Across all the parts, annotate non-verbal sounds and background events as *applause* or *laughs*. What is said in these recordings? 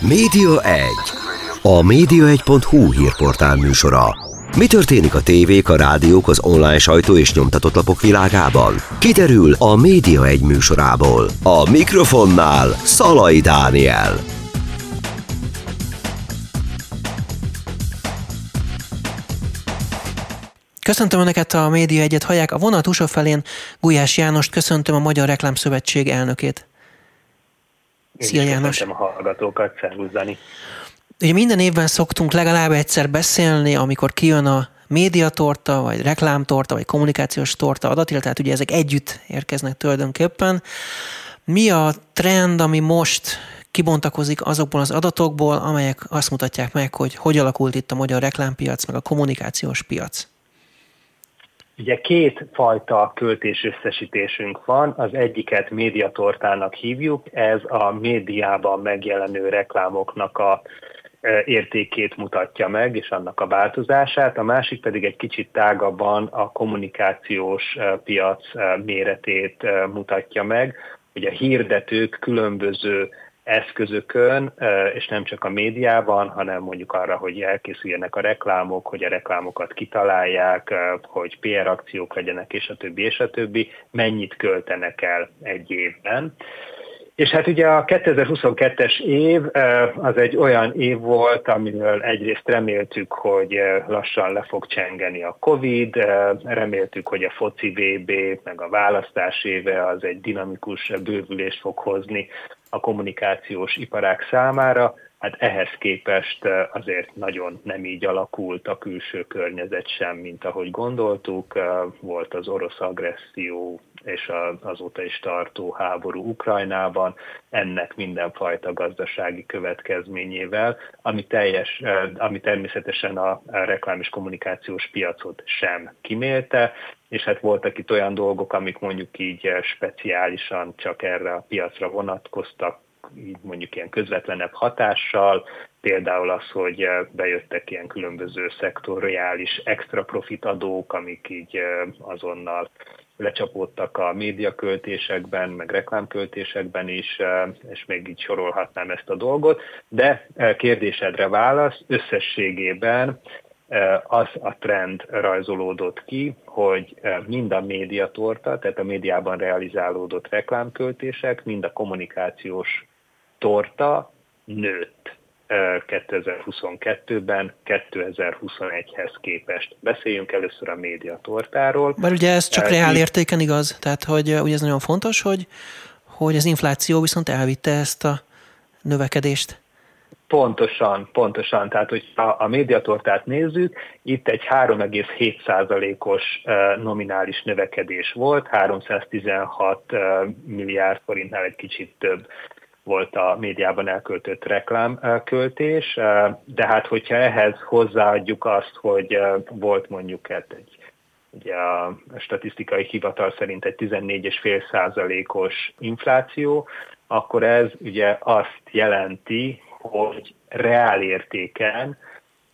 Média 1. A média1.hu hírportál műsora. Mi történik a tévék, a rádiók, az online sajtó és nyomtatott lapok világában? Kiderül a Média 1 műsorából. A mikrofonnál Szalai Dániel. Köszöntöm Önöket a Média Egyet hallják. A vonat USA felén Gulyás Jánost köszöntöm a Magyar Reklámszövetség elnökét. Szia János! a hallgatókat, szervusz Ugye minden évben szoktunk legalább egyszer beszélni, amikor kijön a médiatorta, vagy reklámtorta, vagy kommunikációs torta adatil, tehát ugye ezek együtt érkeznek tulajdonképpen. Mi a trend, ami most kibontakozik azokból az adatokból, amelyek azt mutatják meg, hogy hogy alakult itt a magyar reklámpiac, meg a kommunikációs piac? Ugye két fajta költés összesítésünk van, az egyiket médiatortának hívjuk, ez a médiában megjelenő reklámoknak a értékét mutatja meg, és annak a változását, a másik pedig egy kicsit tágabban a kommunikációs piac méretét mutatja meg, hogy a hirdetők különböző eszközökön, és nem csak a médiában, hanem mondjuk arra, hogy elkészüljenek a reklámok, hogy a reklámokat kitalálják, hogy PR akciók legyenek, és a többi, és a többi, mennyit költenek el egy évben. És hát ugye a 2022-es év az egy olyan év volt, amiről egyrészt reméltük, hogy lassan le fog csengeni a Covid, reméltük, hogy a foci VB, meg a választás éve az egy dinamikus bővülést fog hozni a kommunikációs iparák számára, hát ehhez képest azért nagyon nem így alakult a külső környezet sem, mint ahogy gondoltuk. Volt az orosz agresszió és azóta is tartó háború Ukrajnában, ennek mindenfajta gazdasági következményével, ami, teljes, ami természetesen a reklám és kommunikációs piacot sem kimélte, és hát voltak itt olyan dolgok, amik mondjuk így speciálisan csak erre a piacra vonatkoztak, így mondjuk ilyen közvetlenebb hatással, például az, hogy bejöttek ilyen különböző szektoriális extra profit adók, amik így azonnal lecsapódtak a médiaköltésekben, meg reklámköltésekben is, és még így sorolhatnám ezt a dolgot, de kérdésedre válasz, összességében az a trend rajzolódott ki, hogy mind a médiatorta, tehát a médiában realizálódott reklámköltések, mind a kommunikációs torta nőtt 2022-ben 2021-hez képest. Beszéljünk először a médiatortáról. Mert ugye ez csak reál értéken igaz, tehát hogy ugye ez nagyon fontos, hogy, hogy az infláció viszont elvitte ezt a növekedést. Pontosan, pontosan. Tehát, hogy a, a médiatortát nézzük, itt egy 3,7%-os nominális növekedés volt, 316 milliárd forintnál egy kicsit több volt a médiában elköltött reklámköltés, de hát hogyha ehhez hozzáadjuk azt, hogy volt mondjuk hát egy ugye a statisztikai hivatal szerint egy 14,5%-os infláció, akkor ez ugye azt jelenti, hogy reál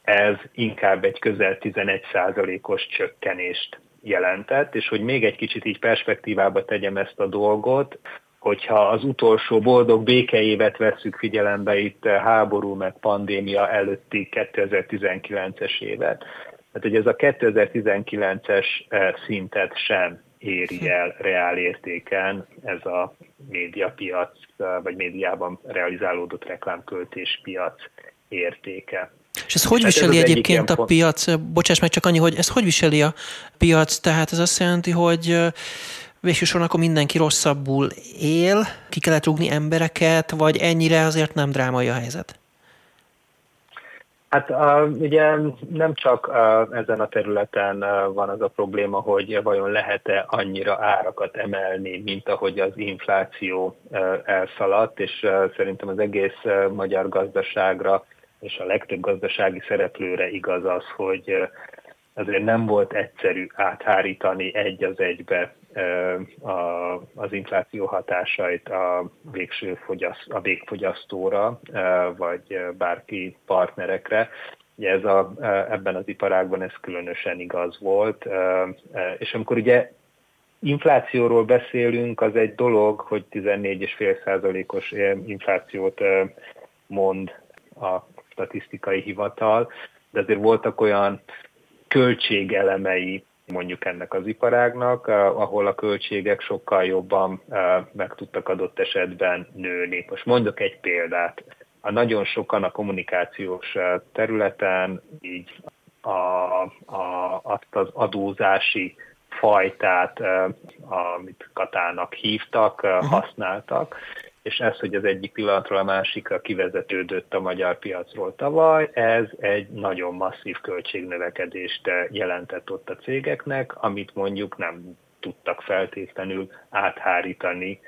ez inkább egy közel 11%-os csökkenést jelentett, és hogy még egy kicsit így perspektívába tegyem ezt a dolgot, hogyha az utolsó boldog békeévet vesszük figyelembe itt háború meg pandémia előtti 2019-es évet, tehát hogy ez a 2019-es eh, szintet sem éri el reál értéken ez a médiapiac, vagy médiában realizálódott reklámköltés piac értéke. És ez hogy viseli ez egyébként a piac? Bocsáss meg csak annyi, hogy ez hogy viseli a piac? Tehát ez azt jelenti, hogy végsősorban akkor mindenki rosszabbul él, ki kellett rúgni embereket, vagy ennyire azért nem drámai a helyzet? Hát ugye nem csak ezen a területen van az a probléma, hogy vajon lehet-e annyira árakat emelni, mint ahogy az infláció uh, elszaladt, és uh, szerintem az egész uh, magyar gazdaságra és a legtöbb gazdasági szereplőre igaz az, hogy azért nem volt egyszerű áthárítani egy az egybe az infláció hatásait a végső fogyaszt, a végfogyasztóra, vagy bárki partnerekre. Ugye ez a, ebben az iparágban ez különösen igaz volt, és amikor ugye inflációról beszélünk, az egy dolog, hogy 14,5%-os inflációt mond a statisztikai hivatal, de azért voltak olyan költségelemei mondjuk ennek az iparágnak, ahol a költségek sokkal jobban meg tudtak adott esetben nőni. Most mondok egy példát. A nagyon sokan a kommunikációs területen így a, a, azt az adózási fajtát, amit katának hívtak, használtak, és ez, hogy az egyik pillanatról a másikra kivezetődött a magyar piacról tavaly, ez egy nagyon masszív költségnövekedést jelentett ott a cégeknek, amit mondjuk nem tudtak feltétlenül áthárítani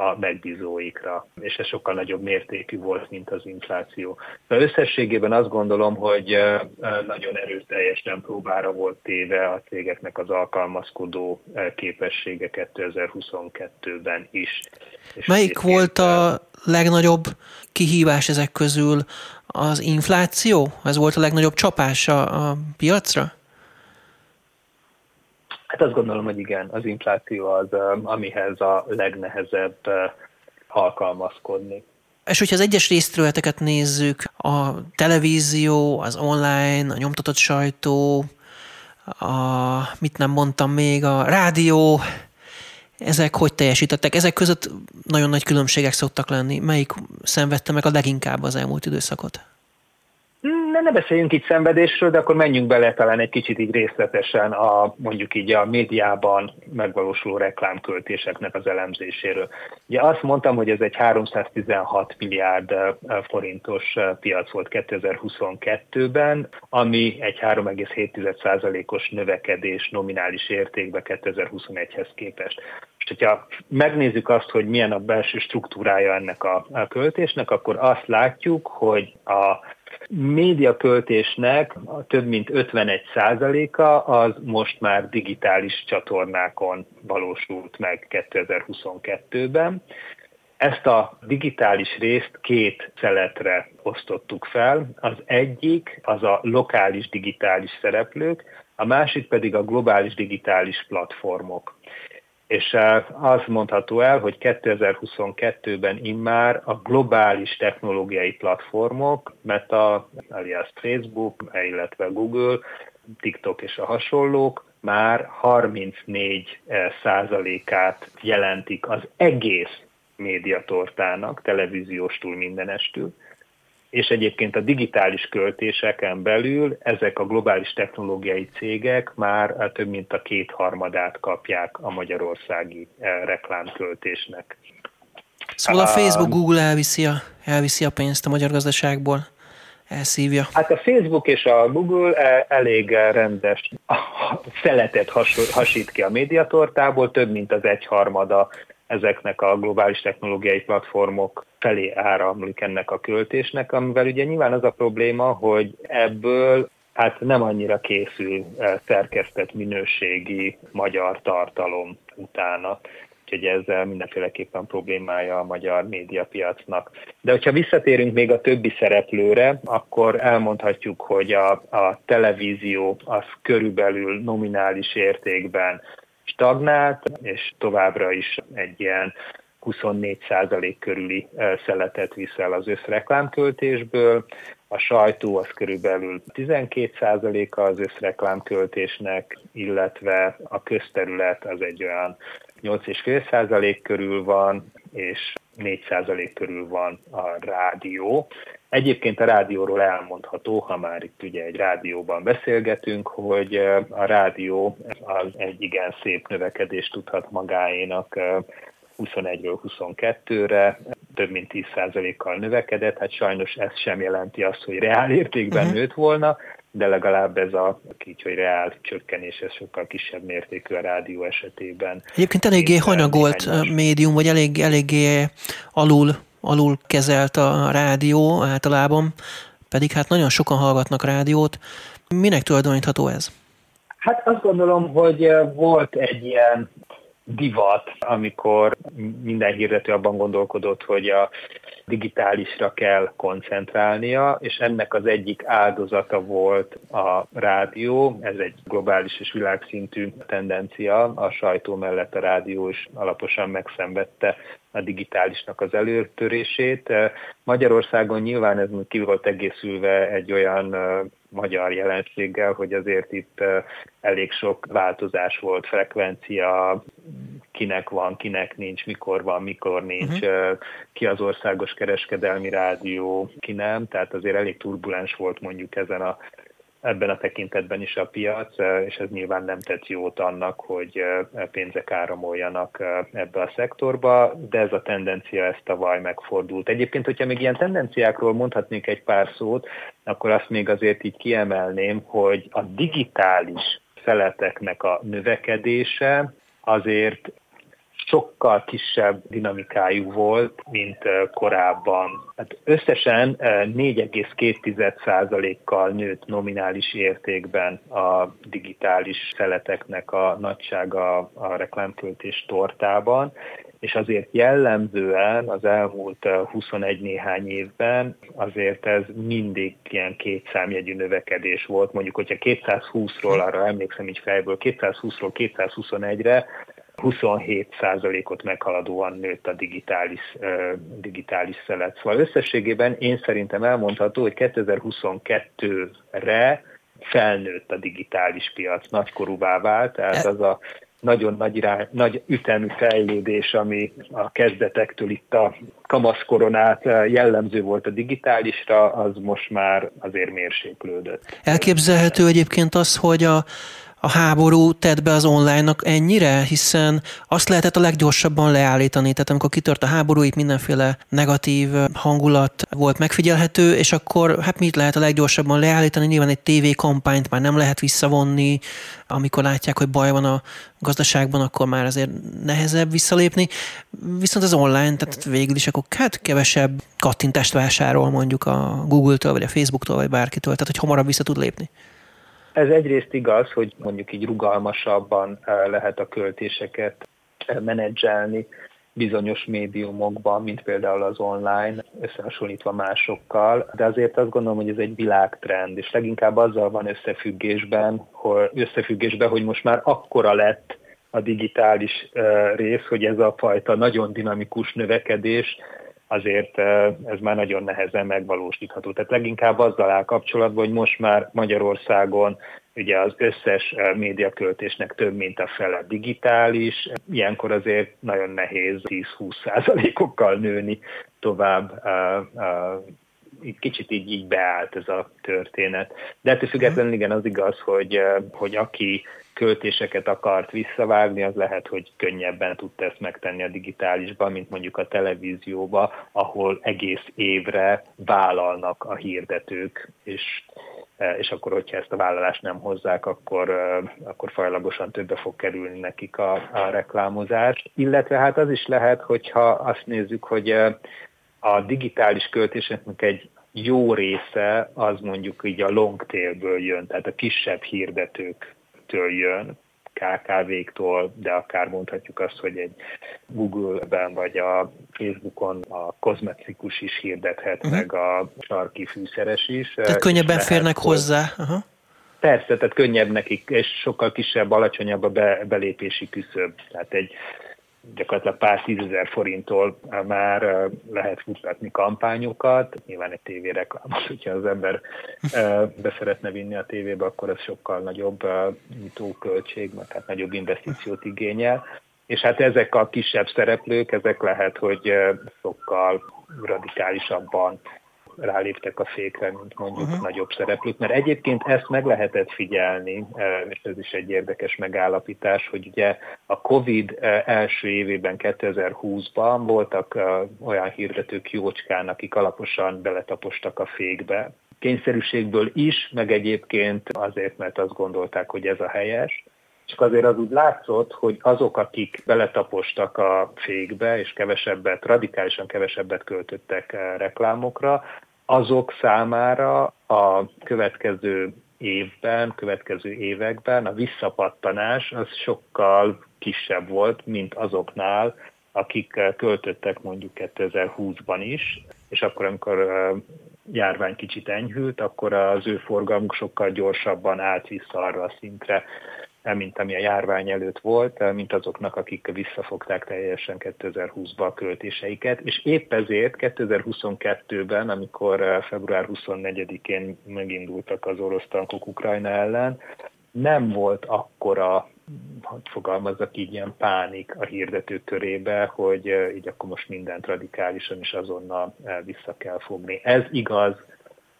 a megbízóikra, és ez sokkal nagyobb mértékű volt, mint az infláció. De összességében azt gondolom, hogy nagyon erőteljesen próbára volt téve a cégeknek az alkalmazkodó képessége 2022-ben is. És Melyik volt a legnagyobb kihívás ezek közül? Az infláció? Ez volt a legnagyobb csapása a piacra? Hát azt gondolom, hogy igen, az infláció az, amihez a legnehezebb alkalmazkodni. És hogyha az egyes részterületeket nézzük, a televízió, az online, a nyomtatott sajtó, a, mit nem mondtam még, a rádió, ezek hogy teljesítettek? Ezek között nagyon nagy különbségek szoktak lenni. Melyik szenvedte meg a leginkább az elmúlt időszakot? Ne, ne beszéljünk itt szenvedésről, de akkor menjünk bele talán egy kicsit így részletesen a mondjuk így a médiában megvalósuló reklámköltéseknek az elemzéséről. Ugye azt mondtam, hogy ez egy 316 milliárd forintos piac volt 2022-ben, ami egy 3,7%-os növekedés nominális értékben 2021-hez képest. És hogyha megnézzük azt, hogy milyen a belső struktúrája ennek a költésnek, akkor azt látjuk, hogy a médiaköltésnek több mint 51%-a az most már digitális csatornákon valósult meg 2022-ben. Ezt a digitális részt két szeletre osztottuk fel. Az egyik az a lokális digitális szereplők, a másik pedig a globális digitális platformok és az mondható el, hogy 2022-ben immár a globális technológiai platformok, Meta, alias Facebook, illetve Google, TikTok és a hasonlók már 34 százalékát jelentik az egész médiatortának, televíziós túl mindenestül, és egyébként a digitális költéseken belül ezek a globális technológiai cégek már több mint a kétharmadát kapják a magyarországi eh, reklámköltésnek. Szóval a Facebook, Google elviszi a, elviszi a pénzt a magyar gazdaságból, elszívja. Hát a Facebook és a Google eh, elég rendes *laughs* szeletet hasít ki a médiatortából, több mint az egyharmada ezeknek a globális technológiai platformok felé áramlik ennek a költésnek, amivel ugye nyilván az a probléma, hogy ebből hát nem annyira készül e, szerkesztett minőségi magyar tartalom utána. Úgyhogy ez mindenféleképpen problémája a magyar médiapiacnak. De hogyha visszatérünk még a többi szereplőre, akkor elmondhatjuk, hogy a, a televízió az körülbelül nominális értékben stagnált, és továbbra is egy ilyen 24% körüli szeletet viszel az összreklámköltésből, a sajtó az körülbelül 12%-a az összreklámköltésnek, illetve a közterület az egy olyan 8,5% körül van, és 4% körül van a rádió. Egyébként a rádióról elmondható, ha már itt ugye egy rádióban beszélgetünk, hogy a rádió az egy igen szép növekedést tudhat magáénak 21-ről 22-re, több mint 10%-kal növekedett, hát sajnos ez sem jelenti azt, hogy reál értékben uh-huh. nőtt volna, de legalább ez a így, hogy reál csökkenés, ez sokkal kisebb mértékű a rádió esetében. Egyébként eléggé hanyagolt médium, vagy elég, eléggé alul, alul kezelt a rádió általában, pedig hát nagyon sokan hallgatnak rádiót. Minek tulajdonítható ez? Hát azt gondolom, hogy volt egy ilyen divat, amikor minden hirdető abban gondolkodott, hogy a digitálisra kell koncentrálnia, és ennek az egyik áldozata volt a rádió, ez egy globális és világszintű tendencia, a sajtó mellett a rádió is alaposan megszenvedte a digitálisnak az előtörését. Magyarországon nyilván ez ki volt egészülve egy olyan magyar jelenséggel, hogy azért itt elég sok változás volt, frekvencia, kinek van, kinek nincs, mikor van, mikor nincs, uh-huh. ki az országos kereskedelmi rádió, ki nem, tehát azért elég turbulens volt mondjuk ezen a ebben a tekintetben is a piac, és ez nyilván nem tett jót annak, hogy pénzek áramoljanak ebbe a szektorba, de ez a tendencia ezt a vaj megfordult. Egyébként, hogyha még ilyen tendenciákról mondhatnék egy pár szót, akkor azt még azért így kiemelném, hogy a digitális feleteknek a növekedése azért sokkal kisebb dinamikájú volt, mint korábban. Hát összesen 4,2%-kal nőtt nominális értékben a digitális szeleteknek a nagysága a reklámköltés tortában, és azért jellemzően az elmúlt 21 néhány évben azért ez mindig ilyen kétszámjegyű növekedés volt. Mondjuk, hogyha 220-ról, arra emlékszem így fejből, 220-ról 221-re 27%-ot meghaladóan nőtt a digitális, digitális szelet. Szóval összességében én szerintem elmondható, hogy 2022-re felnőtt a digitális piac, nagykorúvá vált, tehát az a nagyon nagy, irány, nagy ütemű fejlődés, ami a kezdetektől itt a kamaszkoronát jellemző volt a digitálisra, az most már azért mérséklődött. Elképzelhető egyébként az, hogy a a háború tett be az online-nak ennyire, hiszen azt lehetett a leggyorsabban leállítani. Tehát amikor kitört a háború, itt mindenféle negatív hangulat volt megfigyelhető, és akkor hát mit lehet a leggyorsabban leállítani? Nyilván egy TV kampányt már nem lehet visszavonni, amikor látják, hogy baj van a gazdaságban, akkor már azért nehezebb visszalépni. Viszont az online, tehát végül is akkor hát kevesebb kattintást vásárol mondjuk a Google-től, vagy a Facebook-tól, vagy bárkitől, tehát hogy hamarabb vissza tud lépni. Ez egyrészt igaz, hogy mondjuk így rugalmasabban eh, lehet a költéseket eh, menedzselni bizonyos médiumokban, mint például az online, összehasonlítva másokkal, de azért azt gondolom, hogy ez egy világtrend, és leginkább azzal van összefüggésben, hogy, összefüggésben, hogy most már akkora lett a digitális eh, rész, hogy ez a fajta nagyon dinamikus növekedés azért ez már nagyon nehezen megvalósítható. Tehát leginkább azzal áll kapcsolatban, hogy most már Magyarországon ugye az összes médiaköltésnek több mint a fele digitális, ilyenkor azért nagyon nehéz 10-20 százalékokkal nőni tovább kicsit így, így beállt ez a történet. De ettől függetlenül igen, az igaz, hogy, hogy aki költéseket akart visszavágni, az lehet, hogy könnyebben tudta ezt megtenni a digitálisban, mint mondjuk a televízióba, ahol egész évre vállalnak a hirdetők, és és akkor, hogyha ezt a vállalást nem hozzák, akkor, akkor fajlagosan többe fog kerülni nekik a, a reklámozás. Illetve hát az is lehet, hogyha azt nézzük, hogy a digitális költéseknek egy jó része az mondjuk így a long tailből jön, tehát a kisebb hirdetőktől jön, KKV-któl, de akár mondhatjuk azt, hogy egy Google-ben vagy a Facebookon a kozmetikus is hirdethet, uh-huh. meg a sarki fűszeres is. Tehát könnyebben férnek hozzá. Uh-huh. Persze, tehát könnyebb nekik, és sokkal kisebb, alacsonyabb a be, belépési küszöb. Tehát egy gyakorlatilag pár tízezer forinttól már lehet futtatni kampányokat. Nyilván egy tévéreklámot, hogyha az ember be szeretne vinni a tévébe, akkor ez sokkal nagyobb nyitóköltség, meg hát nagyobb investíciót igényel. És hát ezek a kisebb szereplők, ezek lehet, hogy sokkal radikálisabban ráléptek a fékre, mint mondjuk uh-huh. nagyobb szereplők, mert egyébként ezt meg lehetett figyelni, e, és ez is egy érdekes megállapítás, hogy ugye a COVID e, első évében, 2020-ban voltak e, olyan hirdetők jócskán, akik alaposan beletapostak a fékbe, kényszerűségből is, meg egyébként azért, mert azt gondolták, hogy ez a helyes, csak azért az úgy látszott, hogy azok, akik beletapostak a fékbe, és kevesebbet, radikálisan kevesebbet költöttek reklámokra, azok számára a következő évben, következő években a visszapattanás az sokkal kisebb volt, mint azoknál, akik költöttek mondjuk 2020-ban is, és akkor, amikor járvány kicsit enyhült, akkor az ő forgalmuk sokkal gyorsabban állt vissza arra a szintre, mint ami a járvány előtt volt, mint azoknak, akik visszafogták teljesen 2020-ba a költéseiket, és épp ezért 2022-ben, amikor február 24-én megindultak az orosz tankok Ukrajna ellen, nem volt akkora hogy fogalmazzak így, ilyen pánik a hirdetők körébe, hogy így akkor most mindent radikálisan is azonnal vissza kell fogni. Ez igaz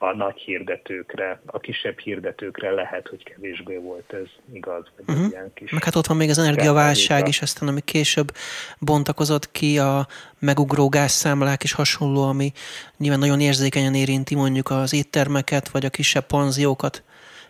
a nagy hirdetőkre, a kisebb hirdetőkre lehet, hogy kevésbé volt ez igaz. Vagy uh-huh. ilyen kis Meg hát ott van még az energiaválság is, aztán ami később bontakozott ki a megugró gázszámlák is hasonló, ami nyilván nagyon érzékenyen érinti mondjuk az éttermeket, vagy a kisebb panziókat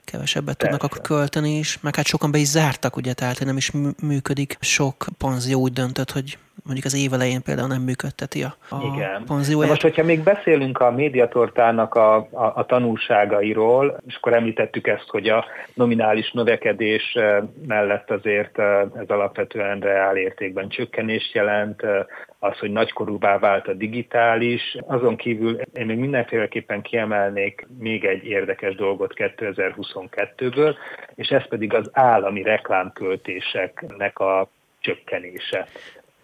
kevesebbet Persze. tudnak akkor költeni is, meg hát sokan be is zártak, ugye, tehát nem is működik. Sok panzió úgy döntött, hogy mondjuk az év elején például nem működteti a, a Igen. panzióját. most, hogyha még beszélünk a médiatortának a, a, a tanulságairól, és akkor említettük ezt, hogy a nominális növekedés eh, mellett azért eh, ez alapvetően reál értékben csökkenést jelent, eh, az, hogy nagykorúvá vált a digitális. Azon kívül én még mindenféleképpen kiemelnék még egy érdekes dolgot 2022-ből, és ez pedig az állami reklámköltéseknek a csökkenése.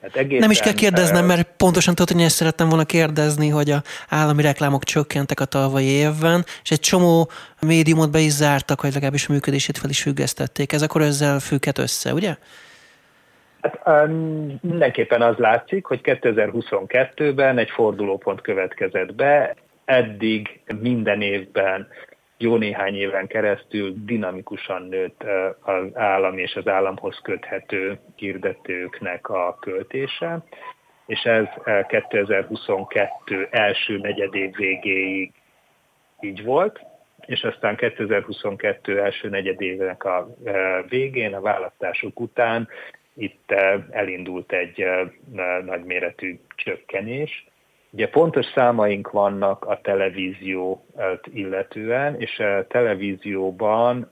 Hát egészen, nem is kell kérdeznem, mert pontosan tudod, hogy ezt szerettem volna kérdezni, hogy a állami reklámok csökkentek a tavalyi évben, és egy csomó médiumot be is zártak, vagy legalábbis a működését fel is függesztették. Ez akkor ezzel függhet össze, ugye? Hát, um, mindenképpen az látszik, hogy 2022-ben egy fordulópont következett be, eddig minden évben jó néhány éven keresztül dinamikusan nőtt az állam és az államhoz köthető hirdetőknek a költése, és ez 2022 első negyedév végéig így volt, és aztán 2022 első negyedévnek a végén, a választások után itt elindult egy nagyméretű csökkenés, Ugye pontos számaink vannak a televíziót illetően, és a televízióban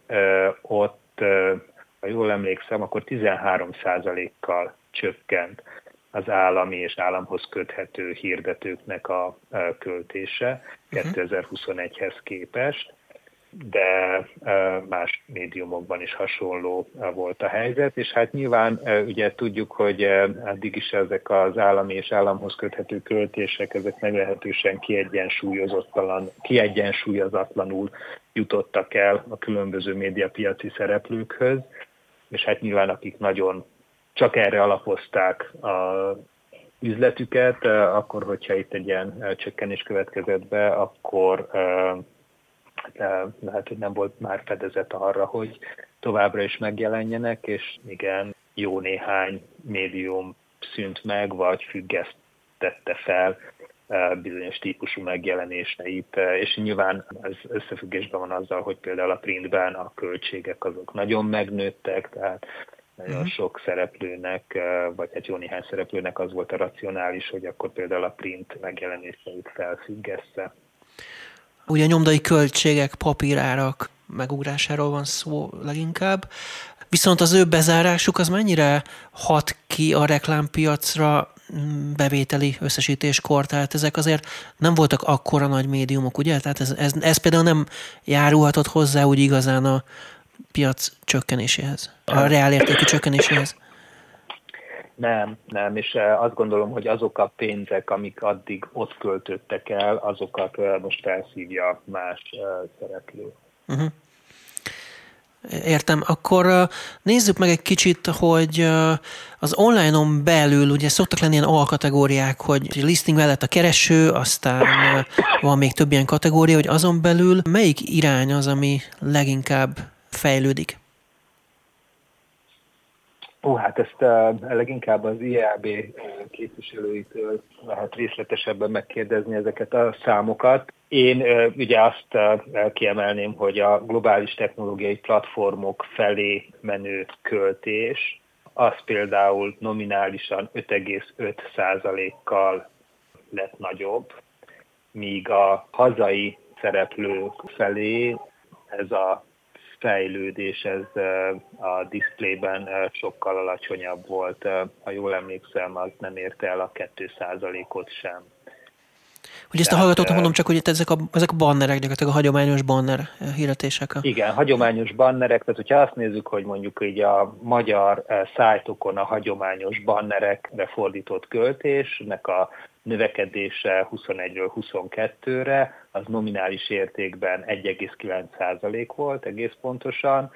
ott, ha jól emlékszem, akkor 13%-kal csökkent az állami és államhoz köthető hirdetőknek a költése 2021-hez mhm. képest de más médiumokban is hasonló volt a helyzet, és hát nyilván ugye tudjuk, hogy addig is ezek az állami és államhoz köthető költések, ezek meglehetősen kiegyensúlyozatlan, kiegyensúlyozatlanul jutottak el a különböző médiapiaci szereplőkhöz, és hát nyilván akik nagyon csak erre alapozták a üzletüket, akkor hogyha itt egy ilyen csökkenés következett be, akkor lehet, hogy nem volt már fedezet arra, hogy továbbra is megjelenjenek, és igen, jó néhány médium szűnt meg, vagy függesztette fel e, bizonyos típusú megjelenéseit, e, és nyilván ez összefüggésben van azzal, hogy például a printben a költségek azok nagyon megnőttek, tehát nagyon uh-huh. sok szereplőnek, e, vagy egy hát jó néhány szereplőnek az volt a racionális, hogy akkor például a print megjelenéseit felfüggesse. Ugye nyomdai költségek, papírárak megugrásáról van szó leginkább, viszont az ő bezárásuk az mennyire hat ki a reklámpiacra mm, bevételi összesítéskor, tehát ezek azért nem voltak akkora nagy médiumok, ugye? Tehát ez, ez, ez például nem járulhatott hozzá úgy igazán a piac csökkenéséhez, a reálértékű csökkenéséhez. Nem, nem, és eh, azt gondolom, hogy azok a pénzek, amik addig ott költöttek el, azokat eh, most felszívja más eh, szereplő. Uh-huh. Értem. Akkor nézzük meg egy kicsit, hogy az online-on belül ugye szoktak lenni ilyen alkategóriák, hogy listing mellett a kereső, aztán van még több ilyen kategória, hogy azon belül melyik irány az, ami leginkább fejlődik? Ó, hát ezt uh, leginkább az IAB képviselőitől lehet részletesebben megkérdezni ezeket a számokat. Én uh, ugye azt uh, kiemelném, hogy a globális technológiai platformok felé menő költés, az például nominálisan 5,5%-kal lett nagyobb, míg a hazai szereplők felé ez a fejlődés ez a diszplében sokkal alacsonyabb volt. Ha jól emlékszem, az nem érte el a 2%-ot sem. Hogy ezt a hallgatóknak mondom csak, hogy itt ezek a, ezek a bannerek, gyakorlatilag a hagyományos banner hirdetések. Igen, hagyományos bannerek, tehát hogyha azt nézzük, hogy mondjuk így a magyar szájtokon a hagyományos bannerekre fordított költésnek a növekedése 21-ről 22-re, az nominális értékben 1,9% volt egész pontosan,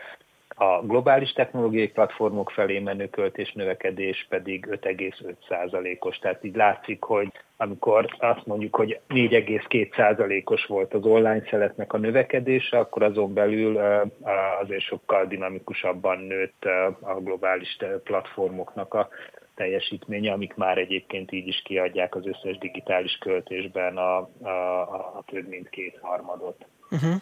a globális technológiai platformok felé menő költés növekedés pedig 5,5%-os. Tehát így látszik, hogy amikor azt mondjuk, hogy 4,2%-os volt az online szeletnek a növekedése, akkor azon belül azért sokkal dinamikusabban nőtt a globális platformoknak a teljesítménye, amik már egyébként így is kiadják az összes digitális költésben a, a, a több mint két harmadot. Uh-huh.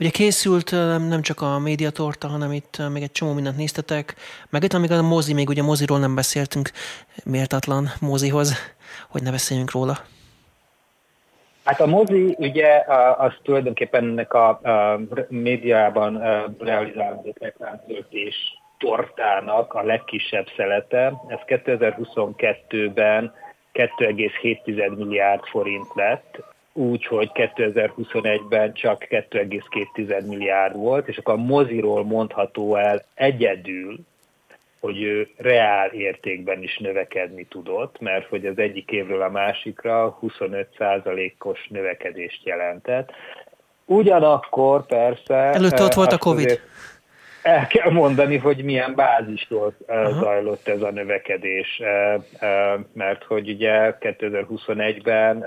Ugye készült nem csak a médiatorta, hanem itt még egy csomó mindent néztetek, meg itt amíg a mozi, még ugye moziról nem beszéltünk, méltatlan mozihoz, hogy ne beszéljünk róla. Hát a mozi ugye az tulajdonképpen ennek a, a médiában realizálódott reklámtöltés tortának a legkisebb szelete. Ez 2022-ben 2,7 milliárd forint lett, úgy, hogy 2021-ben csak 2,2 milliárd volt, és akkor a moziról mondható el egyedül, hogy ő reál értékben is növekedni tudott, mert hogy az egyik évről a másikra 25%-os növekedést jelentett. Ugyanakkor persze... Előtte ott volt a Covid. El kell mondani, hogy milyen bázistól Aha. zajlott ez a növekedés, mert hogy ugye 2021-ben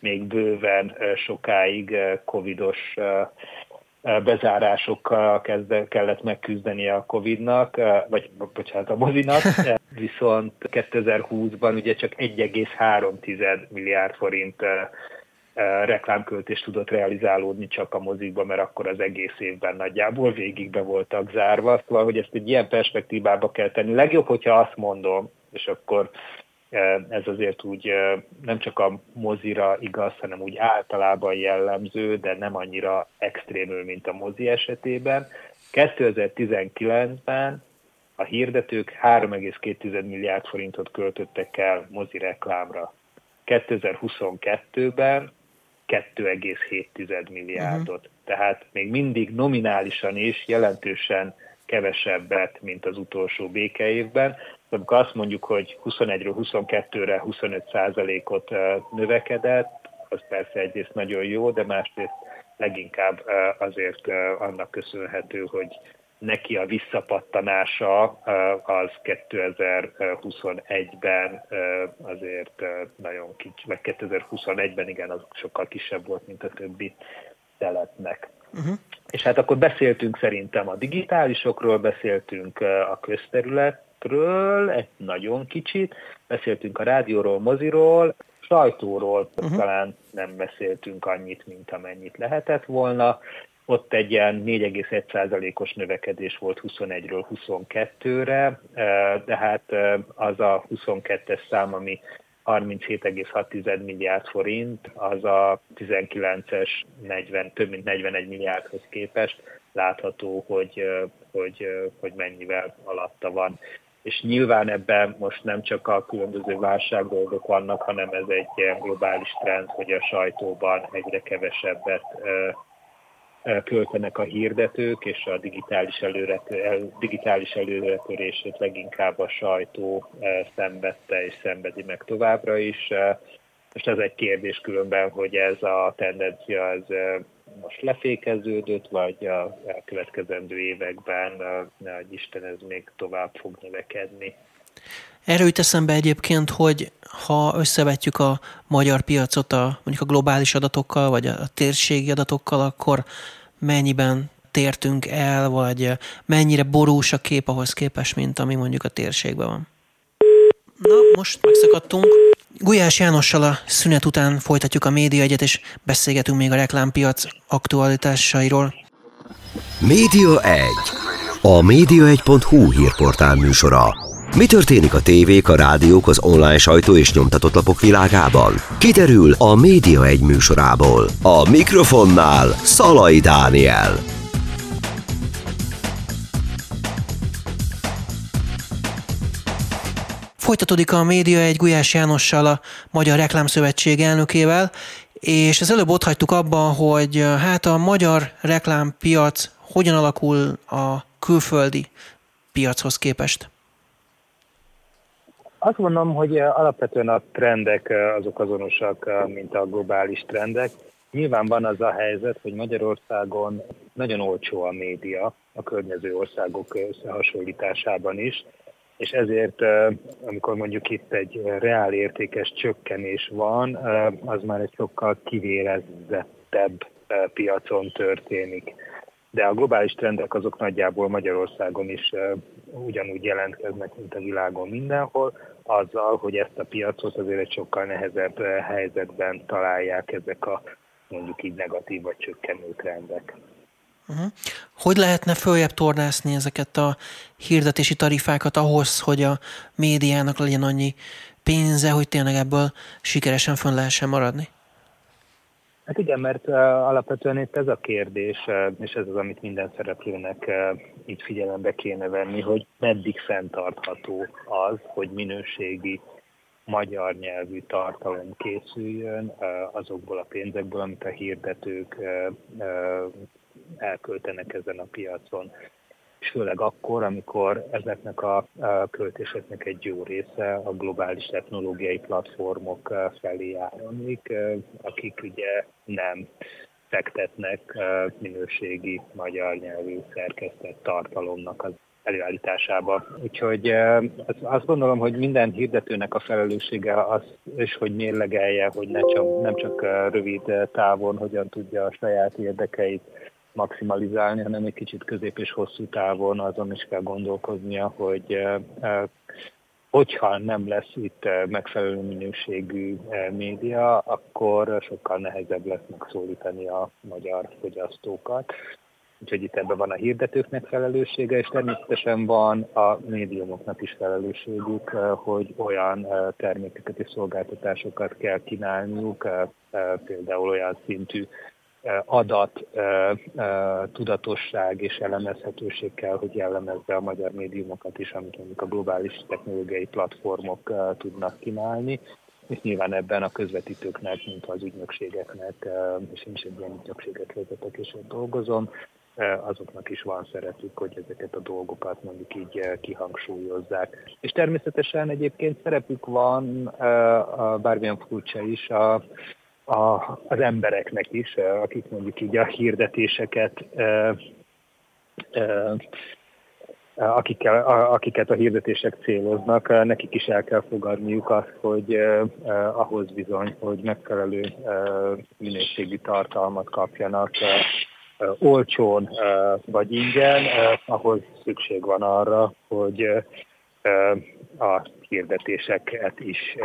még bőven sokáig covidos bezárásokkal kezde, kellett megküzdeni a Covid-nak, vagy bocsánat, a mozinak, *laughs* viszont 2020-ban ugye csak 1,3 milliárd forint reklámköltést tudott realizálódni csak a mozikba, mert akkor az egész évben nagyjából végig be voltak zárva. Szóval, hogy ezt egy ilyen perspektívába kell tenni. Legjobb, hogyha azt mondom, és akkor ez azért úgy nem csak a mozira igaz, hanem úgy általában jellemző, de nem annyira extrémül, mint a mozi esetében. 2019-ben a hirdetők 3,2 milliárd forintot költöttek el mozi reklámra. 2022-ben 2,7 milliárdot. Uh-huh. Tehát még mindig nominálisan is jelentősen kevesebbet, mint az utolsó békeévben, amikor azt mondjuk, hogy 21-ről 22-re 25 ot növekedett, az persze egyrészt nagyon jó, de másrészt leginkább azért annak köszönhető, hogy neki a visszapattanása az 2021-ben azért nagyon kicsi, vagy 2021-ben igen, az sokkal kisebb volt, mint a többi teletnek. Uh-huh. És hát akkor beszéltünk szerintem a digitálisokról, beszéltünk a közterület filmekről, egy nagyon kicsit, beszéltünk a rádióról, moziról, sajtóról uh-huh. talán nem beszéltünk annyit, mint amennyit lehetett volna. Ott egy ilyen 4,1%-os növekedés volt 21-ről 22-re, de hát az a 22-es szám, ami 37,6 milliárd forint, az a 19-es 40, több mint 41 milliárdhoz képest látható, hogy, hogy, hogy mennyivel alatta van és nyilván ebben most nem csak a különböző válságdolgok vannak, hanem ez egy ilyen globális trend, hogy a sajtóban egyre kevesebbet költenek a hirdetők, és a digitális, előre, digitális előretörését leginkább a sajtó szenvedte és szenvedi meg továbbra is. Most ez egy kérdés különben, hogy ez a tendencia ez most lefékeződött, vagy a következendő években, ne Isten, ez még tovább fog növekedni. Erről jut eszembe egyébként, hogy ha összevetjük a magyar piacot a, mondjuk a globális adatokkal, vagy a térségi adatokkal, akkor mennyiben tértünk el, vagy mennyire borús a kép ahhoz képest, mint ami mondjuk a térségben van. Na, most megszakadtunk. Gulyás Jánossal a szünet után folytatjuk a média egyet, és beszélgetünk még a reklámpiac aktualitásairól. Média 1. A média1.hu hírportál műsora. Mi történik a tévék, a rádiók, az online sajtó és nyomtatott lapok világában? Kiderül a Média 1 műsorából. A mikrofonnál Szalai Dániel. Folytatódik a média egy Gulyás Jánossal, a Magyar Reklámszövetség elnökével, és az előbb ott hagytuk abban, hogy hát a magyar reklámpiac hogyan alakul a külföldi piachoz képest. Azt mondom, hogy alapvetően a trendek azok azonosak, mint a globális trendek. Nyilván van az a helyzet, hogy Magyarországon nagyon olcsó a média a környező országok összehasonlításában is, és ezért, amikor mondjuk itt egy reál értékes csökkenés van, az már egy sokkal kivérezettebb piacon történik. De a globális trendek azok nagyjából Magyarországon is ugyanúgy jelentkeznek, mint a világon mindenhol, azzal, hogy ezt a piacot azért egy sokkal nehezebb helyzetben találják ezek a mondjuk így negatív vagy csökkenő trendek. Uh-huh. Hogy lehetne följebb tornászni ezeket a hirdetési tarifákat ahhoz, hogy a médiának legyen annyi pénze, hogy tényleg ebből sikeresen fönn lehessen maradni? Hát igen, mert alapvetően itt ez a kérdés, és ez az, amit minden szereplőnek itt figyelembe kéne venni, hogy meddig fenntartható az, hogy minőségi magyar nyelvű tartalom készüljön azokból a pénzekből, amit a hirdetők elköltenek ezen a piacon. És főleg akkor, amikor ezeknek a költéseknek egy jó része a globális technológiai platformok felé áramlik, akik ugye nem fektetnek minőségi magyar nyelvű szerkesztett tartalomnak az előállításába. Úgyhogy azt gondolom, hogy minden hirdetőnek a felelőssége az, és hogy mérlegelje, hogy ne csak, nem csak rövid távon hogyan tudja a saját érdekeit maximalizálni, hanem egy kicsit közép és hosszú távon azon is kell gondolkoznia, hogy hogyha nem lesz itt megfelelő minőségű média, akkor sokkal nehezebb lesz megszólítani a magyar fogyasztókat. Úgyhogy itt ebben van a hirdetőknek felelőssége, és természetesen van a médiumoknak is felelősségük, hogy olyan termékeket és szolgáltatásokat kell kínálniuk, például olyan szintű adat, tudatosság és elemezhetőség kell, hogy jellemezze a magyar médiumokat is, amit mondjuk a globális technológiai platformok tudnak kínálni, és nyilván ebben a közvetítőknek, mint az ügynökségeknek, és én is egy ilyen ügynökséget vezetek és ott dolgozom, azoknak is van szerepük, hogy ezeket a dolgokat mondjuk így kihangsúlyozzák. És természetesen egyébként szerepük van, bármilyen furcsa is, a a, az embereknek is, eh, akik mondjuk így a hirdetéseket eh, eh, akikkel, akiket a hirdetések céloznak, nekik is el kell fogadniuk azt, hogy ahhoz bizony, hogy megfelelő minőségű tartalmat kapjanak olcsón vagy ingyen, ahhoz szükség van arra, hogy a hirdetéseket is,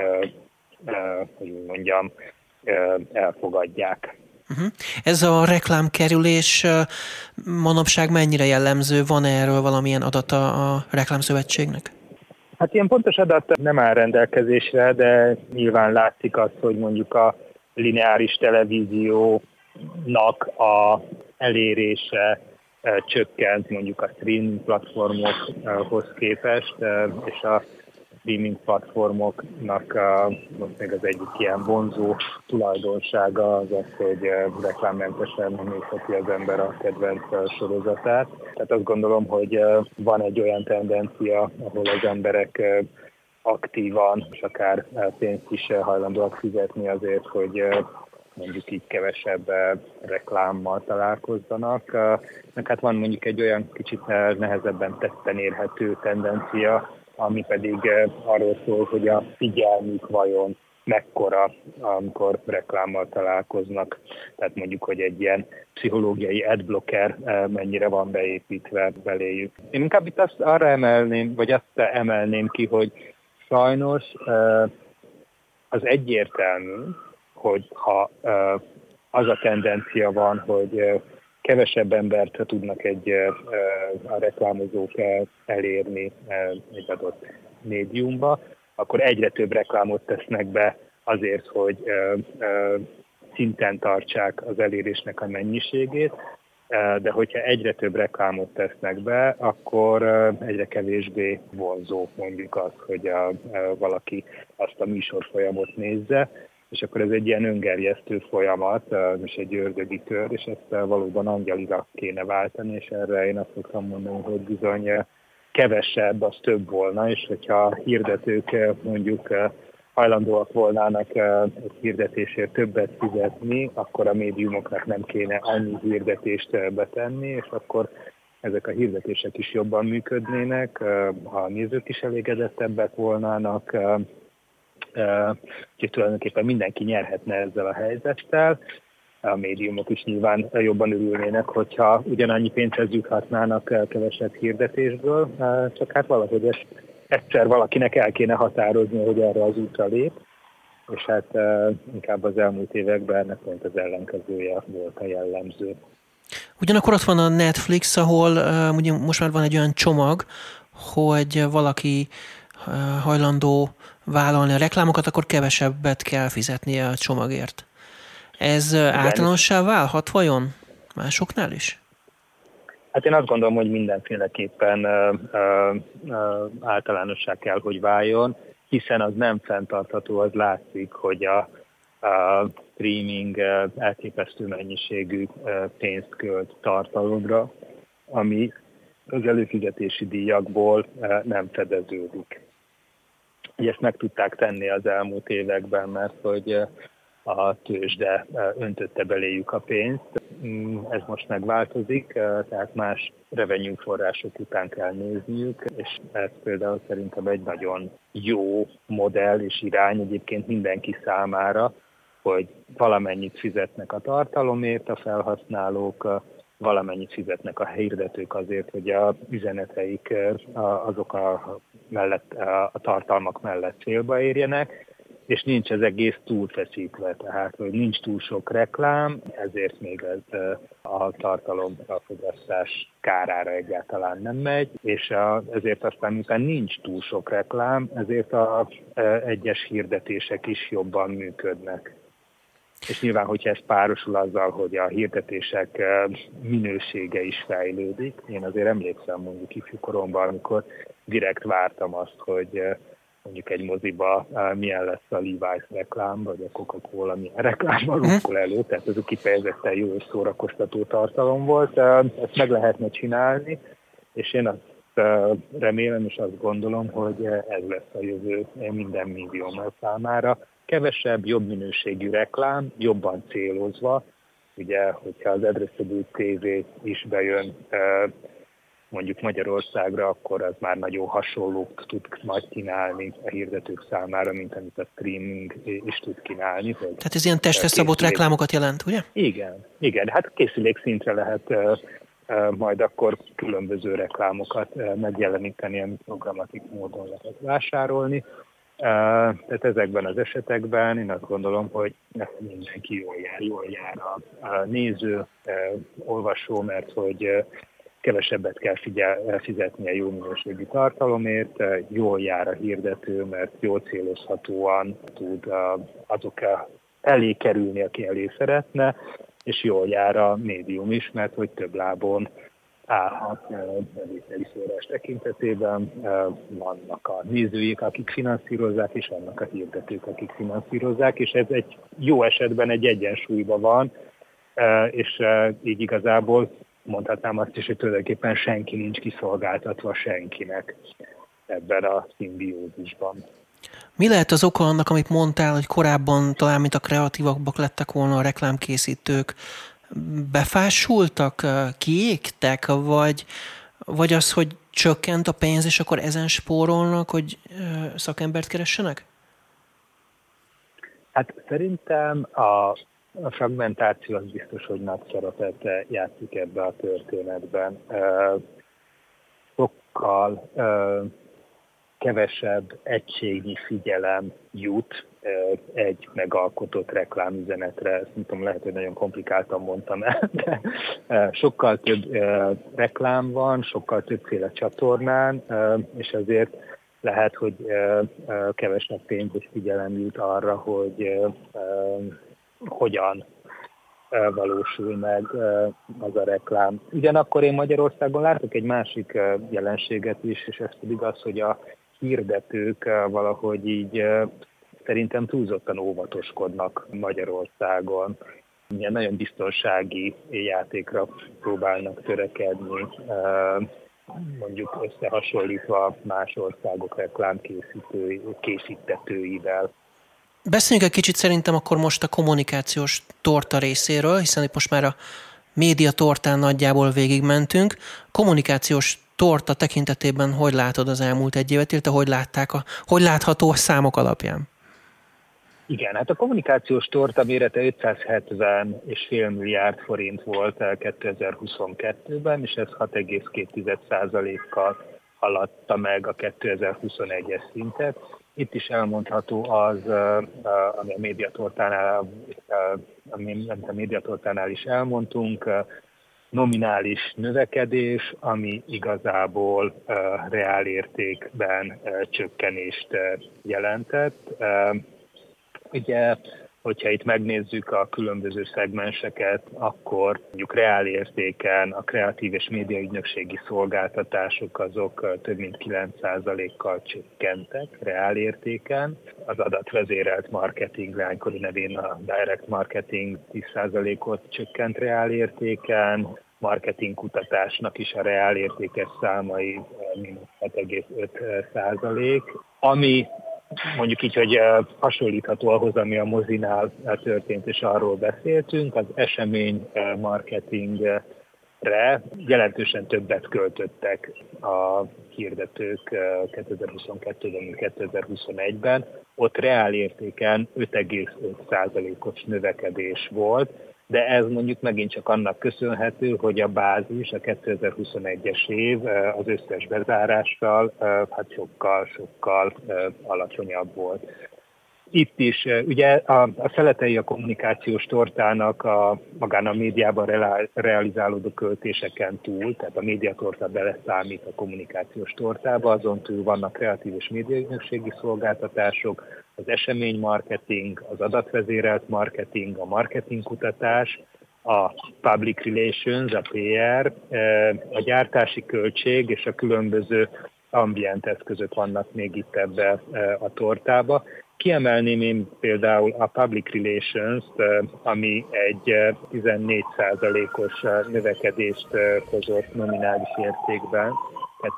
hogy mondjam, elfogadják. Uh-huh. Ez a reklámkerülés manapság mennyire jellemző? Van -e erről valamilyen adata a reklámszövetségnek? Hát ilyen pontos adat nem áll rendelkezésre, de nyilván látszik azt, hogy mondjuk a lineáris televíziónak a elérése csökkent mondjuk a streaming platformokhoz képest, és a streaming platformoknak most még az egyik ilyen vonzó tulajdonsága az az, hogy reklámmentesen nézheti az ember a kedvenc sorozatát. Tehát azt gondolom, hogy van egy olyan tendencia, ahol az emberek aktívan, és akár pénzt is hajlandóak fizetni azért, hogy mondjuk így kevesebb reklámmal találkozzanak. Meg hát van mondjuk egy olyan kicsit nehezebben tetten érhető tendencia, ami pedig eh, arról szól, hogy a figyelmük vajon mekkora, amikor reklámmal találkoznak. Tehát mondjuk, hogy egy ilyen pszichológiai adblocker eh, mennyire van beépítve beléjük. Én inkább itt azt arra emelném, vagy azt emelném ki, hogy sajnos eh, az egyértelmű, hogy ha az a tendencia van, hogy kevesebb embert tudnak egy a reklámozók elérni egy adott médiumba, akkor egyre több reklámot tesznek be azért, hogy szinten tartsák az elérésnek a mennyiségét, de hogyha egyre több reklámot tesznek be, akkor egyre kevésbé vonzó mondjuk az, hogy a, valaki azt a műsorfolyamot nézze, és akkor ez egy ilyen öngerjesztő folyamat, és egy ördögi kör, és ezt valóban angyaliga kéne váltani, és erre én azt szoktam mondani, hogy bizony kevesebb, az több volna, és hogyha a hirdetők mondjuk hajlandóak volnának egy hirdetésért többet fizetni, akkor a médiumoknak nem kéne annyi hirdetést betenni, és akkor ezek a hirdetések is jobban működnének, a nézők is elégedettebbek volnának, úgyhogy tulajdonképpen mindenki nyerhetne ezzel a helyzettel. A médiumok is nyilván jobban örülnének, hogyha ugyanannyi pénzhez juthatnának kevesebb hirdetésből, csak hát valahogy ezt egyszer valakinek el kéne határozni, hogy erre az útra lép, és hát inkább az elmúlt években ennek pont az ellenkezője volt a jellemző. Ugyanakkor ott van a Netflix, ahol ugye most már van egy olyan csomag, hogy valaki hajlandó vállalni a reklámokat, akkor kevesebbet kell fizetnie a csomagért. Ez Igen. általánossá válhat vajon másoknál is? Hát én azt gondolom, hogy mindenféleképpen ö, ö, ö, általánossá kell, hogy váljon, hiszen az nem fenntartható, az látszik, hogy a, a streaming elképesztő mennyiségű pénzt költ tartalomra, ami az előfizetési díjakból nem fedeződik. Ezt meg tudták tenni az elmúlt években, mert hogy a tőzsde öntötte beléjük a pénzt. Mm, ez most megváltozik, tehát más revenue források után kell nézniük, és ez például szerintem egy nagyon jó modell és irány egyébként mindenki számára, hogy valamennyit fizetnek a tartalomért a felhasználók, valamennyit fizetnek a hirdetők azért, hogy a üzeneteik azok a, mellett, a tartalmak mellett célba érjenek, és nincs ez egész túlfeszítve, tehát hogy nincs túl sok reklám, ezért még ez a tartalom a fogyasztás kárára egyáltalán nem megy, és a, ezért aztán miután nincs túl sok reklám, ezért a egyes hirdetések is jobban működnek. És nyilván, hogyha ez párosul azzal, hogy a hirdetések minősége is fejlődik, én azért emlékszem mondjuk ifjú koromban, amikor direkt vártam azt, hogy mondjuk egy moziba milyen lesz a Levi's reklám, vagy a Coca-Cola milyen reklámban mhm. rúgul elő, tehát ez kifejezetten jó és szórakoztató tartalom volt. Ezt meg lehetne csinálni, és én azt remélem és azt gondolom, hogy ez lesz a jövő minden médium számára. Kevesebb, jobb minőségű reklám, jobban célozva, ugye, hogyha az Addressable TV is bejön mondjuk Magyarországra, akkor az már nagyon hasonlók tud majd kínálni a hirdetők számára, mint amit a streaming is tud kínálni. Hogy Tehát ez ilyen testre szabott reklámokat jelent, ugye? Igen, igen. Hát készülék szintre lehet majd akkor különböző reklámokat megjeleníteni, amit programatik módon lehet vásárolni. Tehát ezekben az esetekben én azt gondolom, hogy mindenki jól jár, jól jár a néző, olvasó, mert hogy kevesebbet kell figyel, fizetnie jó minőségű tartalomért, jól jár a hirdető, mert jól célozhatóan tud azok elé kerülni, aki elé szeretne, és jól jár a médium is, mert hogy több lábon állhat bevételi szórás tekintetében. Vannak a nézőik, akik finanszírozzák, és vannak a hirdetők, akik finanszírozzák, és ez egy jó esetben egy egyensúlyban van, és így igazából mondhatnám azt is, hogy tulajdonképpen senki nincs kiszolgáltatva senkinek ebben a szimbiózisban. Mi lehet az oka annak, amit mondtál, hogy korábban talán, mint a kreatívabbak lettek volna a reklámkészítők, befásultak, kiégtek, vagy, vagy az, hogy csökkent a pénz, és akkor ezen spórolnak, hogy szakembert keressenek? Hát szerintem a a fragmentáció az biztos, hogy nagy szerepet játszik ebbe a történetben. Sokkal kevesebb egységnyi figyelem jut egy megalkotott reklámüzenetre. Ezt nem tudom, lehet, hogy nagyon komplikáltan mondtam el, *laughs* de sokkal több reklám van, sokkal többféle csatornán, és ezért lehet, hogy kevesebb pénz és figyelem jut arra, hogy hogyan valósul meg az a reklám. Ugyanakkor én Magyarországon látok egy másik jelenséget is, és ez pedig az, hogy a hirdetők valahogy így szerintem túlzottan óvatoskodnak Magyarországon. Ilyen nagyon biztonsági játékra próbálnak törekedni, mondjuk összehasonlítva más országok reklámkészítetőivel. Beszéljünk egy kicsit szerintem akkor most a kommunikációs torta részéről, hiszen itt most már a média tortán nagyjából végigmentünk. Kommunikációs torta tekintetében hogy látod az elmúlt egy évet, illetve hogy látták a, hogy látható a számok alapján? Igen, hát a kommunikációs torta mérete 570 és fél milliárd forint volt 2022-ben, és ez 6,2%-kal haladta meg a 2021-es szintet. Itt is elmondható az, ami a médiatortánál, ami a médiatortánál is elmondtunk, nominális növekedés, ami igazából reálértékben csökkenést jelentett. Ugye hogyha itt megnézzük a különböző szegmenseket, akkor mondjuk reál értéken a kreatív és médiaügynökségi szolgáltatások azok több mint 9%-kal csökkentek reál értéken. Az adatvezérelt marketing lánykori nevén a direct marketing 10%-ot csökkent reál értéken, marketing kutatásnak is a reál értékes számai mínusz 6,5 százalék, ami mondjuk így, hogy hasonlítható ahhoz, ami a mozinál történt, és arról beszéltünk, az esemény marketingre jelentősen többet költöttek a hirdetők 2022-ben, mint 2021-ben. Ott reál értéken 5,5%-os növekedés volt, de ez mondjuk megint csak annak köszönhető, hogy a bázis, a 2021-es év az összes bezárással hát sokkal-sokkal alacsonyabb volt. Itt is, ugye a, a szeletei a kommunikációs tortának a, magán a médiában realizálódó költéseken túl, tehát a médiatorta beleszámít a kommunikációs tortába, azon túl vannak kreatív és médiaügynökségi szolgáltatások, az eseménymarketing, az adatvezérelt marketing, a marketingkutatás, a public relations, a PR, a gyártási költség és a különböző ambient eszközök vannak még itt ebbe a tortába. Kiemelném én például a public relations, ami egy 14%-os növekedést hozott nominális értékben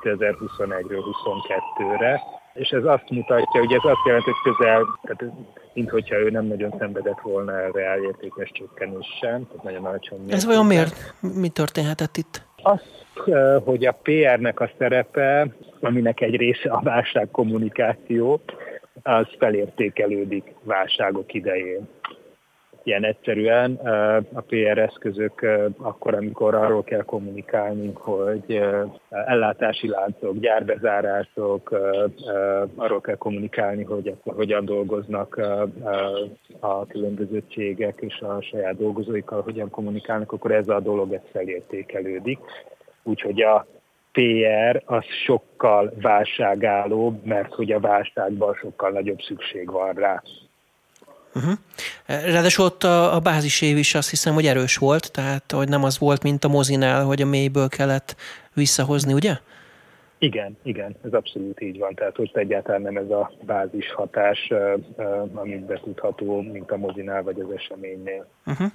2021-ről 22-re, és ez azt mutatja, hogy ez azt jelenti, hogy közel, tehát mint hogyha ő nem nagyon szenvedett volna el reálértékes csökkenés sem, tehát nagyon alacsony. Ez vajon miért? Mi történhetett itt? Az, hogy a PR-nek a szerepe, aminek egy része a válságkommunikáció, az felértékelődik válságok idején ilyen egyszerűen a PR eszközök akkor, amikor arról kell kommunikálni, hogy ellátási láncok, gyárbezárások, arról kell kommunikálni, hogy akkor hogyan dolgoznak a különböző cégek és a saját dolgozóikkal, hogyan kommunikálnak, akkor ez a dolog ez felértékelődik. Úgyhogy a PR az sokkal válságállóbb, mert hogy a válságban sokkal nagyobb szükség van rá. Uh-huh. Ráadásul ott a, a bázisév is azt hiszem, hogy erős volt, tehát hogy nem az volt, mint a mozinál, hogy a mélyből kellett visszahozni, ugye? Igen, igen, ez abszolút így van. Tehát ott egyáltalán nem ez a bázis hatás, amit betudható, mint a mozinál vagy az eseménynél. Uh-huh.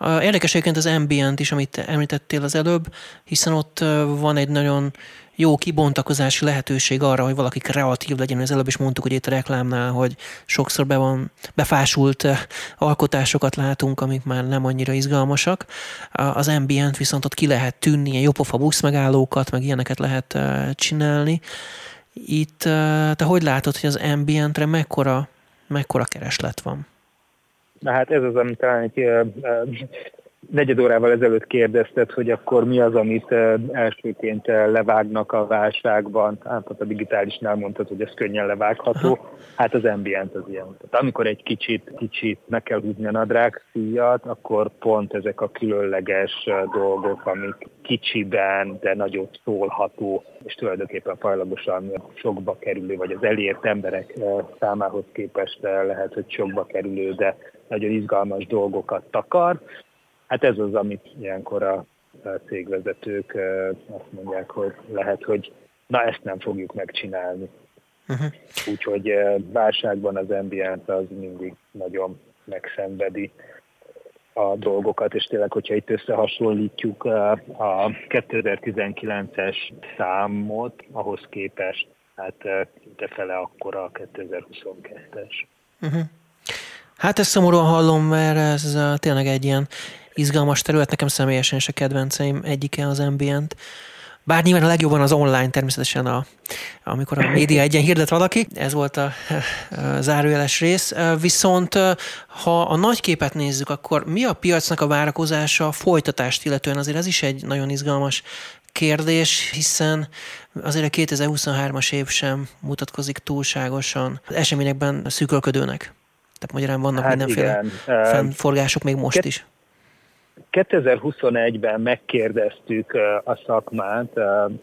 Érdekes egyébként az ambient is, amit említettél az előbb, hiszen ott van egy nagyon jó kibontakozási lehetőség arra, hogy valaki kreatív legyen. Az előbb is mondtuk, hogy itt a reklámnál, hogy sokszor be van, befásult alkotásokat látunk, amik már nem annyira izgalmasak. Az ambient viszont ott ki lehet tűnni, ilyen jópofa buszmegállókat, meg ilyeneket lehet csinálni. Itt te hogy látod, hogy az ambientre mekkora, mekkora kereslet van? Na hát ez az, amit talán egy negyed órával ezelőtt kérdezted, hogy akkor mi az, amit elsőként levágnak a válságban. Hát a digitálisnál mondtad, hogy ez könnyen levágható. Hát az ambient az ilyen. Tehát amikor egy kicsit, kicsit meg kell húzni a nadrág szíjat, akkor pont ezek a különleges dolgok, amik kicsiben, de nagyot szólható, és tulajdonképpen fajlagosan sokba kerülő, vagy az elért emberek számához képest lehet, hogy sokba kerülő, de nagyon izgalmas dolgokat takar. Hát ez az, amit ilyenkor a cégvezetők azt mondják, hogy lehet, hogy na ezt nem fogjuk megcsinálni. Uh-huh. Úgyhogy válságban az ambient az mindig nagyon megszenvedi a dolgokat, és tényleg, hogyha itt összehasonlítjuk a 2019-es számot, ahhoz képest, hát de fele akkor a 2022-es. Uh-huh. Hát ezt szomorúan hallom, mert ez tényleg egy ilyen izgalmas terület, nekem személyesen is a kedvenceim egyike az ambient. Bár nyilván a legjobban az online természetesen, a, amikor a média egyen hirdet valaki, ez volt a, a zárójeles rész. Viszont ha a nagy képet nézzük, akkor mi a piacnak a várakozása a folytatást illetően? Azért ez is egy nagyon izgalmas kérdés, hiszen azért a 2023-as év sem mutatkozik túlságosan eseményekben szűkölködőnek. Tehát magyarán vannak hát mindenféle igen. fennforgások még most is. 2021-ben megkérdeztük a szakmát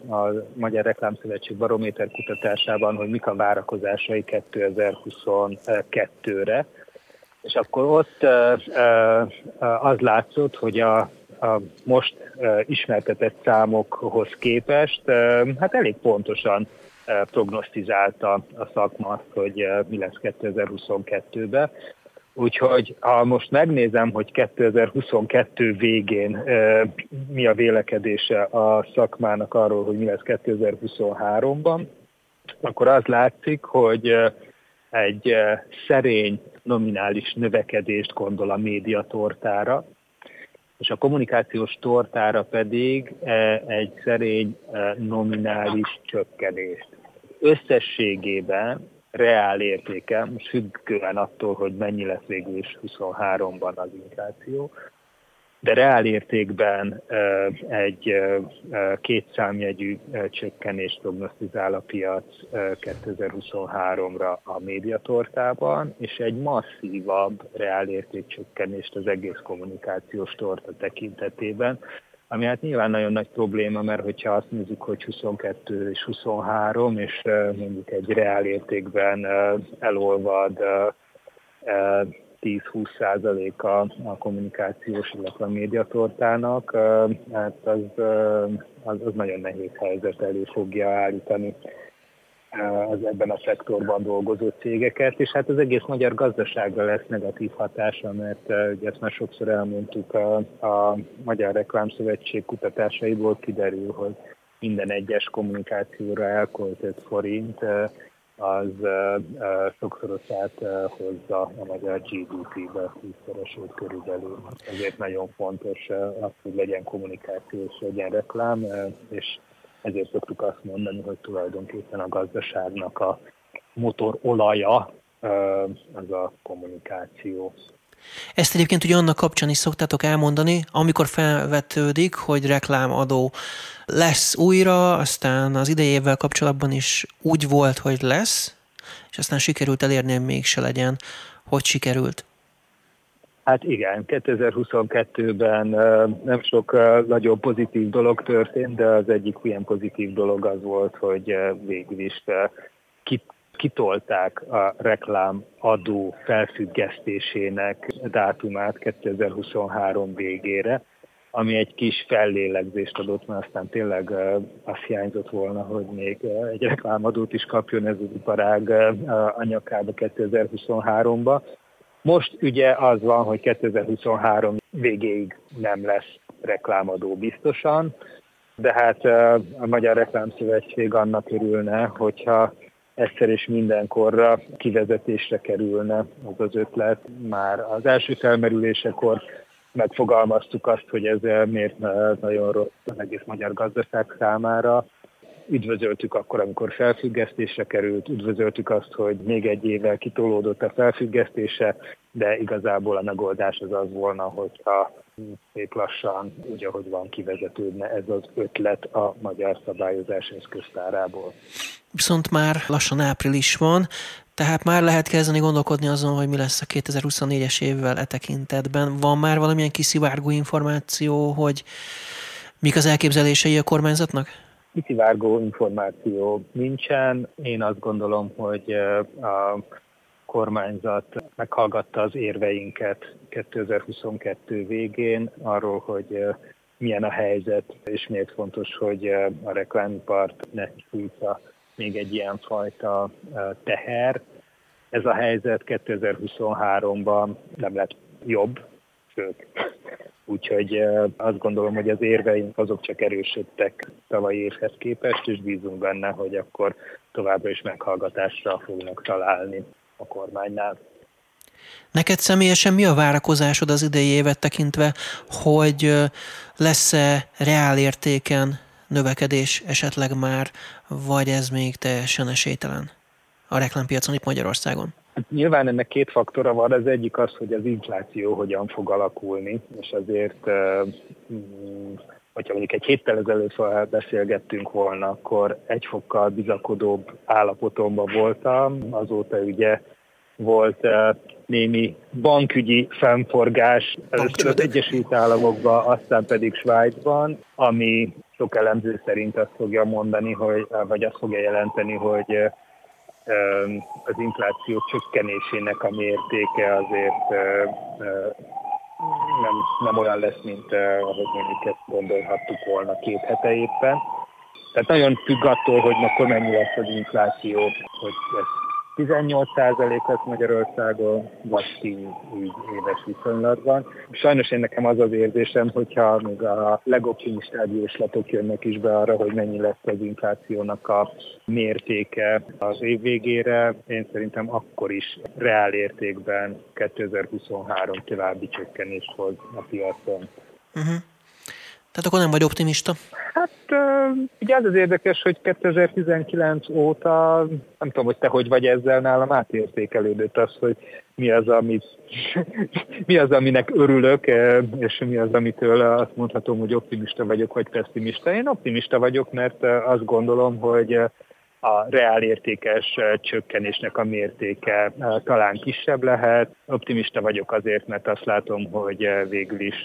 a Magyar Reklámszövetség Barométer kutatásában, hogy mik a várakozásai 2022-re, és akkor ott az látszott, hogy a, a most ismertetett számokhoz képest hát elég pontosan prognosztizálta a szakma, hogy mi lesz 2022-ben. Úgyhogy ha most megnézem, hogy 2022 végén mi a vélekedése a szakmának arról, hogy mi lesz 2023-ban, akkor az látszik, hogy egy szerény nominális növekedést gondol a médiatortára, és a kommunikációs tortára pedig egy szerény nominális csökkenést. Összességében reál értéke, most függően attól, hogy mennyi lesz végül is 23-ban az infláció, de reál értékben egy kétszámjegyű csökkenést prognosztizál a piac 2023-ra a médiatortában, és egy masszívabb reál értékcsökkenést az egész kommunikációs torta tekintetében, ami hát nyilván nagyon nagy probléma, mert hogyha azt nézzük, hogy 22 és 23, és mondjuk egy reál értékben elolvad 10-20 százaléka a kommunikációs, illetve a médiatortának, hát az, az, az nagyon nehéz helyzet elé fogja állítani az ebben a szektorban dolgozó cégeket, és hát az egész magyar gazdaságra lesz negatív hatása, mert ugye ezt már sokszor elmondtuk, a, a Magyar Reklámszövetség kutatásaiból kiderül, hogy minden egyes kommunikációra elköltött forint az sokszorosát hozza a magyar GDP-be, tízszeresét körülbelül. Ezért nagyon fontos az, hogy legyen kommunikáció és legyen reklám, és ezért szoktuk azt mondani, hogy tulajdonképpen a gazdaságnak a motor olaja az a kommunikáció. Ezt egyébként ugye annak kapcsán is szoktátok elmondani, amikor felvetődik, hogy reklámadó lesz újra, aztán az idejével kapcsolatban is úgy volt, hogy lesz, és aztán sikerült elérni, hogy mégse legyen. Hogy sikerült? Hát igen, 2022-ben nem sok nagyon pozitív dolog történt, de az egyik ilyen pozitív dolog az volt, hogy végül is kitolták a reklámadó felfüggesztésének dátumát 2023 végére, ami egy kis fellélegzést adott, mert aztán tényleg azt hiányzott volna, hogy még egy reklámadót is kapjon ez az iparág anyakába 2023-ba. Most ugye az van, hogy 2023 végéig nem lesz reklámadó biztosan, de hát a Magyar Reklámszövetség annak örülne, hogyha egyszer és mindenkorra kivezetésre kerülne az az ötlet. Már az első felmerülésekor megfogalmaztuk azt, hogy ez miért nagyon rossz az egész magyar gazdaság számára, üdvözöltük akkor, amikor felfüggesztésre került, üdvözöltük azt, hogy még egy évvel kitolódott a felfüggesztése, de igazából a megoldás az az volna, hogyha szép lassan, úgy ahogy van, kivezetődne ez az ötlet a magyar szabályozás eszköztárából. Viszont már lassan április van, tehát már lehet kezdeni gondolkodni azon, hogy mi lesz a 2024-es évvel e tekintetben. Van már valamilyen kiszivárgó információ, hogy mik az elképzelései a kormányzatnak? Kiszivárgó információ nincsen. Én azt gondolom, hogy a kormányzat meghallgatta az érveinket 2022 végén arról, hogy milyen a helyzet, és miért fontos, hogy a reklámipart ne sújtsa még egy ilyen fajta teher. Ez a helyzet 2023-ban nem lett jobb, sőt. Úgyhogy azt gondolom, hogy az érveink azok csak erősödtek tavalyi évhez képest, és bízunk benne, hogy akkor továbbra is meghallgatásra fognak találni a kormánynál. Neked személyesen mi a várakozásod az idei évet tekintve, hogy lesz-e reál értéken növekedés esetleg már, vagy ez még teljesen esélytelen a reklámpiacon itt Magyarországon? Hát nyilván ennek két faktora van, az egyik az, hogy az infláció hogyan fog alakulni, és azért mm, hogyha mondjuk egy héttel ezelőtt beszélgettünk volna, akkor egy fokkal bizakodóbb állapotomban voltam, azóta ugye volt némi bankügyi fennforgás először az Egyesült Államokban, aztán pedig Svájcban, ami sok elemző szerint azt fogja mondani, hogy, vagy azt fogja jelenteni, hogy az infláció csökkenésének a mértéke azért nem, nem olyan lesz, mint ahogy mondjuk ezt gondolhattuk volna két hete éppen. Tehát nagyon függ attól, hogy akkor mennyi lesz az infláció, hogy ez 18% lesz Magyarországon, vagy 10 így éves viszonylatban. Sajnos én nekem az az érzésem, hogyha még a legoptimistább jóslatok jönnek is be arra, hogy mennyi lesz az inflációnak a mértéke az év végére, én szerintem akkor is reál értékben 2023 további csökkenést hoz a piacon. Uh-huh. Tehát akkor nem vagy optimista? Hát ugye az az érdekes, hogy 2019 óta, nem tudom, hogy te hogy vagy ezzel nálam átértékelődött az, hogy mi az, amit, *laughs* mi az, aminek örülök, és mi az, amitől azt mondhatom, hogy optimista vagyok, vagy pessimista. Én optimista vagyok, mert azt gondolom, hogy a reálértékes csökkenésnek a mértéke talán kisebb lehet. Optimista vagyok azért, mert azt látom, hogy végül is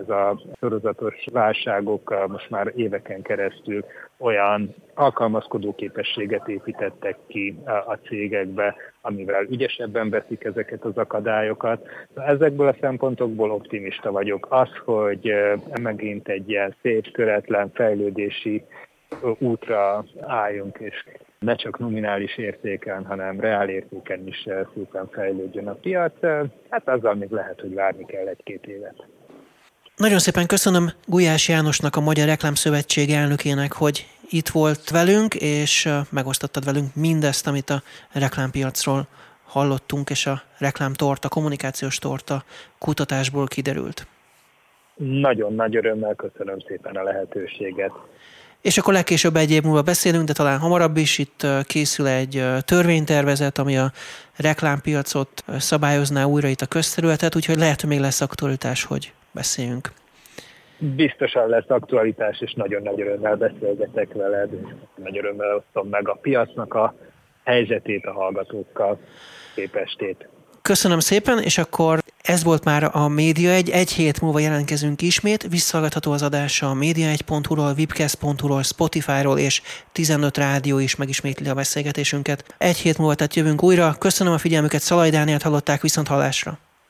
ez a sorozatos válságok most már éveken keresztül olyan alkalmazkodó képességet építettek ki a cégekbe, amivel ügyesebben veszik ezeket az akadályokat. Ezekből a szempontokból optimista vagyok. Az, hogy megint egy ilyen szép, töretlen fejlődési útra álljunk, és ne csak nominális értéken, hanem reál értéken is szépen fejlődjön a piac. Hát azzal még lehet, hogy várni kell egy-két évet. Nagyon szépen köszönöm Gulyás Jánosnak, a Magyar Reklámszövetség elnökének, hogy itt volt velünk, és megosztottad velünk mindezt, amit a reklámpiacról hallottunk, és a reklámtorta, kommunikációs torta kutatásból kiderült. Nagyon nagy örömmel köszönöm szépen a lehetőséget és akkor legkésőbb egy év múlva beszélünk, de talán hamarabb is itt készül egy törvénytervezet, ami a reklámpiacot szabályozná újra itt a közterületet, úgyhogy lehet, hogy még lesz aktualitás, hogy beszéljünk. Biztosan lesz aktualitás, és nagyon nagy örömmel beszélgetek veled, és nagy örömmel osztom meg a piacnak a helyzetét a hallgatókkal, képestét. Köszönöm szépen, és akkor ez volt már a Média egy. Egy hét múlva jelentkezünk ismét. Visszahallgatható az adása a média1.hu-ról, webcast.hu-ról, Spotify-ról és 15 rádió is megismétli a beszélgetésünket. Egy hét múlva tehát jövünk újra. Köszönöm a figyelmüket, Szalaj Dánielt hallották viszont hallásra.